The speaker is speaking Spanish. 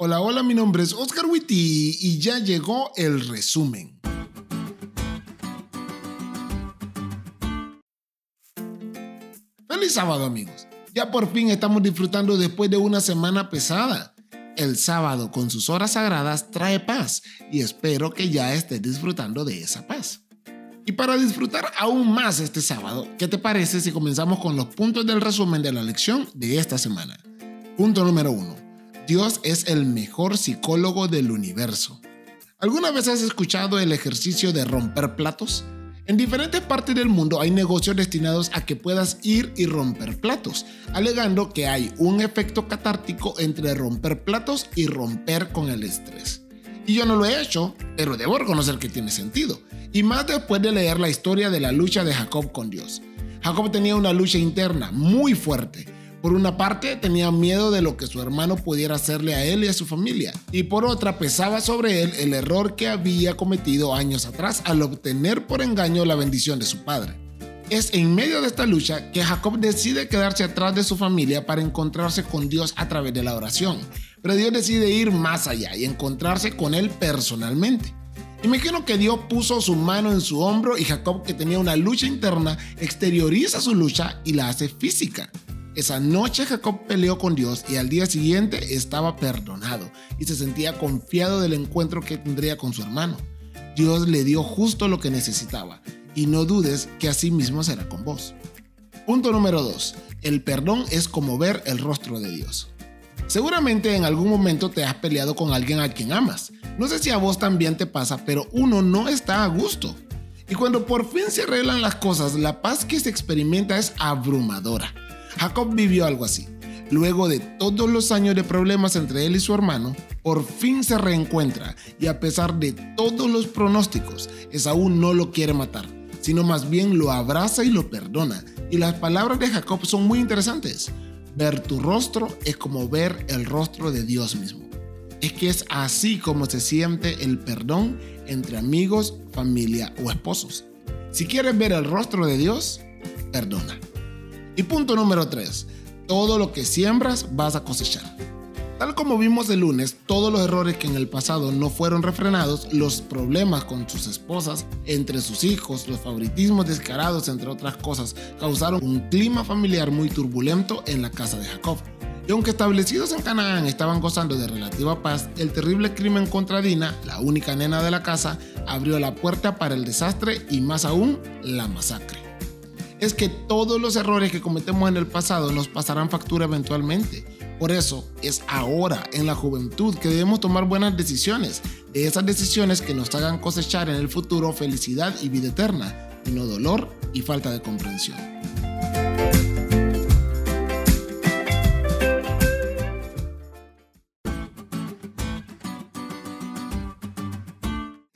Hola, hola, mi nombre es Oscar Witty y ya llegó el resumen. Feliz sábado amigos. Ya por fin estamos disfrutando después de una semana pesada. El sábado con sus horas sagradas trae paz y espero que ya estés disfrutando de esa paz. Y para disfrutar aún más este sábado, ¿qué te parece si comenzamos con los puntos del resumen de la lección de esta semana? Punto número uno Dios es el mejor psicólogo del universo. ¿Alguna vez has escuchado el ejercicio de romper platos? En diferentes partes del mundo hay negocios destinados a que puedas ir y romper platos, alegando que hay un efecto catártico entre romper platos y romper con el estrés. Y yo no lo he hecho, pero debo reconocer que tiene sentido, y más después de leer la historia de la lucha de Jacob con Dios. Jacob tenía una lucha interna muy fuerte, por una parte, tenía miedo de lo que su hermano pudiera hacerle a él y a su familia, y por otra pesaba sobre él el error que había cometido años atrás al obtener por engaño la bendición de su padre. Es en medio de esta lucha que Jacob decide quedarse atrás de su familia para encontrarse con Dios a través de la oración, pero Dios decide ir más allá y encontrarse con él personalmente. Imagino que Dios puso su mano en su hombro y Jacob, que tenía una lucha interna, exterioriza su lucha y la hace física. Esa noche Jacob peleó con Dios y al día siguiente estaba perdonado y se sentía confiado del encuentro que tendría con su hermano. Dios le dio justo lo que necesitaba y no dudes que así mismo será con vos. Punto número 2. El perdón es como ver el rostro de Dios. Seguramente en algún momento te has peleado con alguien a quien amas. No sé si a vos también te pasa, pero uno no está a gusto. Y cuando por fin se arreglan las cosas, la paz que se experimenta es abrumadora. Jacob vivió algo así. Luego de todos los años de problemas entre él y su hermano, por fin se reencuentra y a pesar de todos los pronósticos, Esaú no lo quiere matar, sino más bien lo abraza y lo perdona. Y las palabras de Jacob son muy interesantes. Ver tu rostro es como ver el rostro de Dios mismo. Es que es así como se siente el perdón entre amigos, familia o esposos. Si quieres ver el rostro de Dios, perdona. Y punto número 3. Todo lo que siembras vas a cosechar. Tal como vimos el lunes, todos los errores que en el pasado no fueron refrenados, los problemas con sus esposas, entre sus hijos, los favoritismos descarados, entre otras cosas, causaron un clima familiar muy turbulento en la casa de Jacob. Y aunque establecidos en Canaán estaban gozando de relativa paz, el terrible crimen contra Dina, la única nena de la casa, abrió la puerta para el desastre y más aún la masacre es que todos los errores que cometemos en el pasado nos pasarán factura eventualmente. Por eso es ahora, en la juventud, que debemos tomar buenas decisiones, de esas decisiones que nos hagan cosechar en el futuro felicidad y vida eterna, y no dolor y falta de comprensión.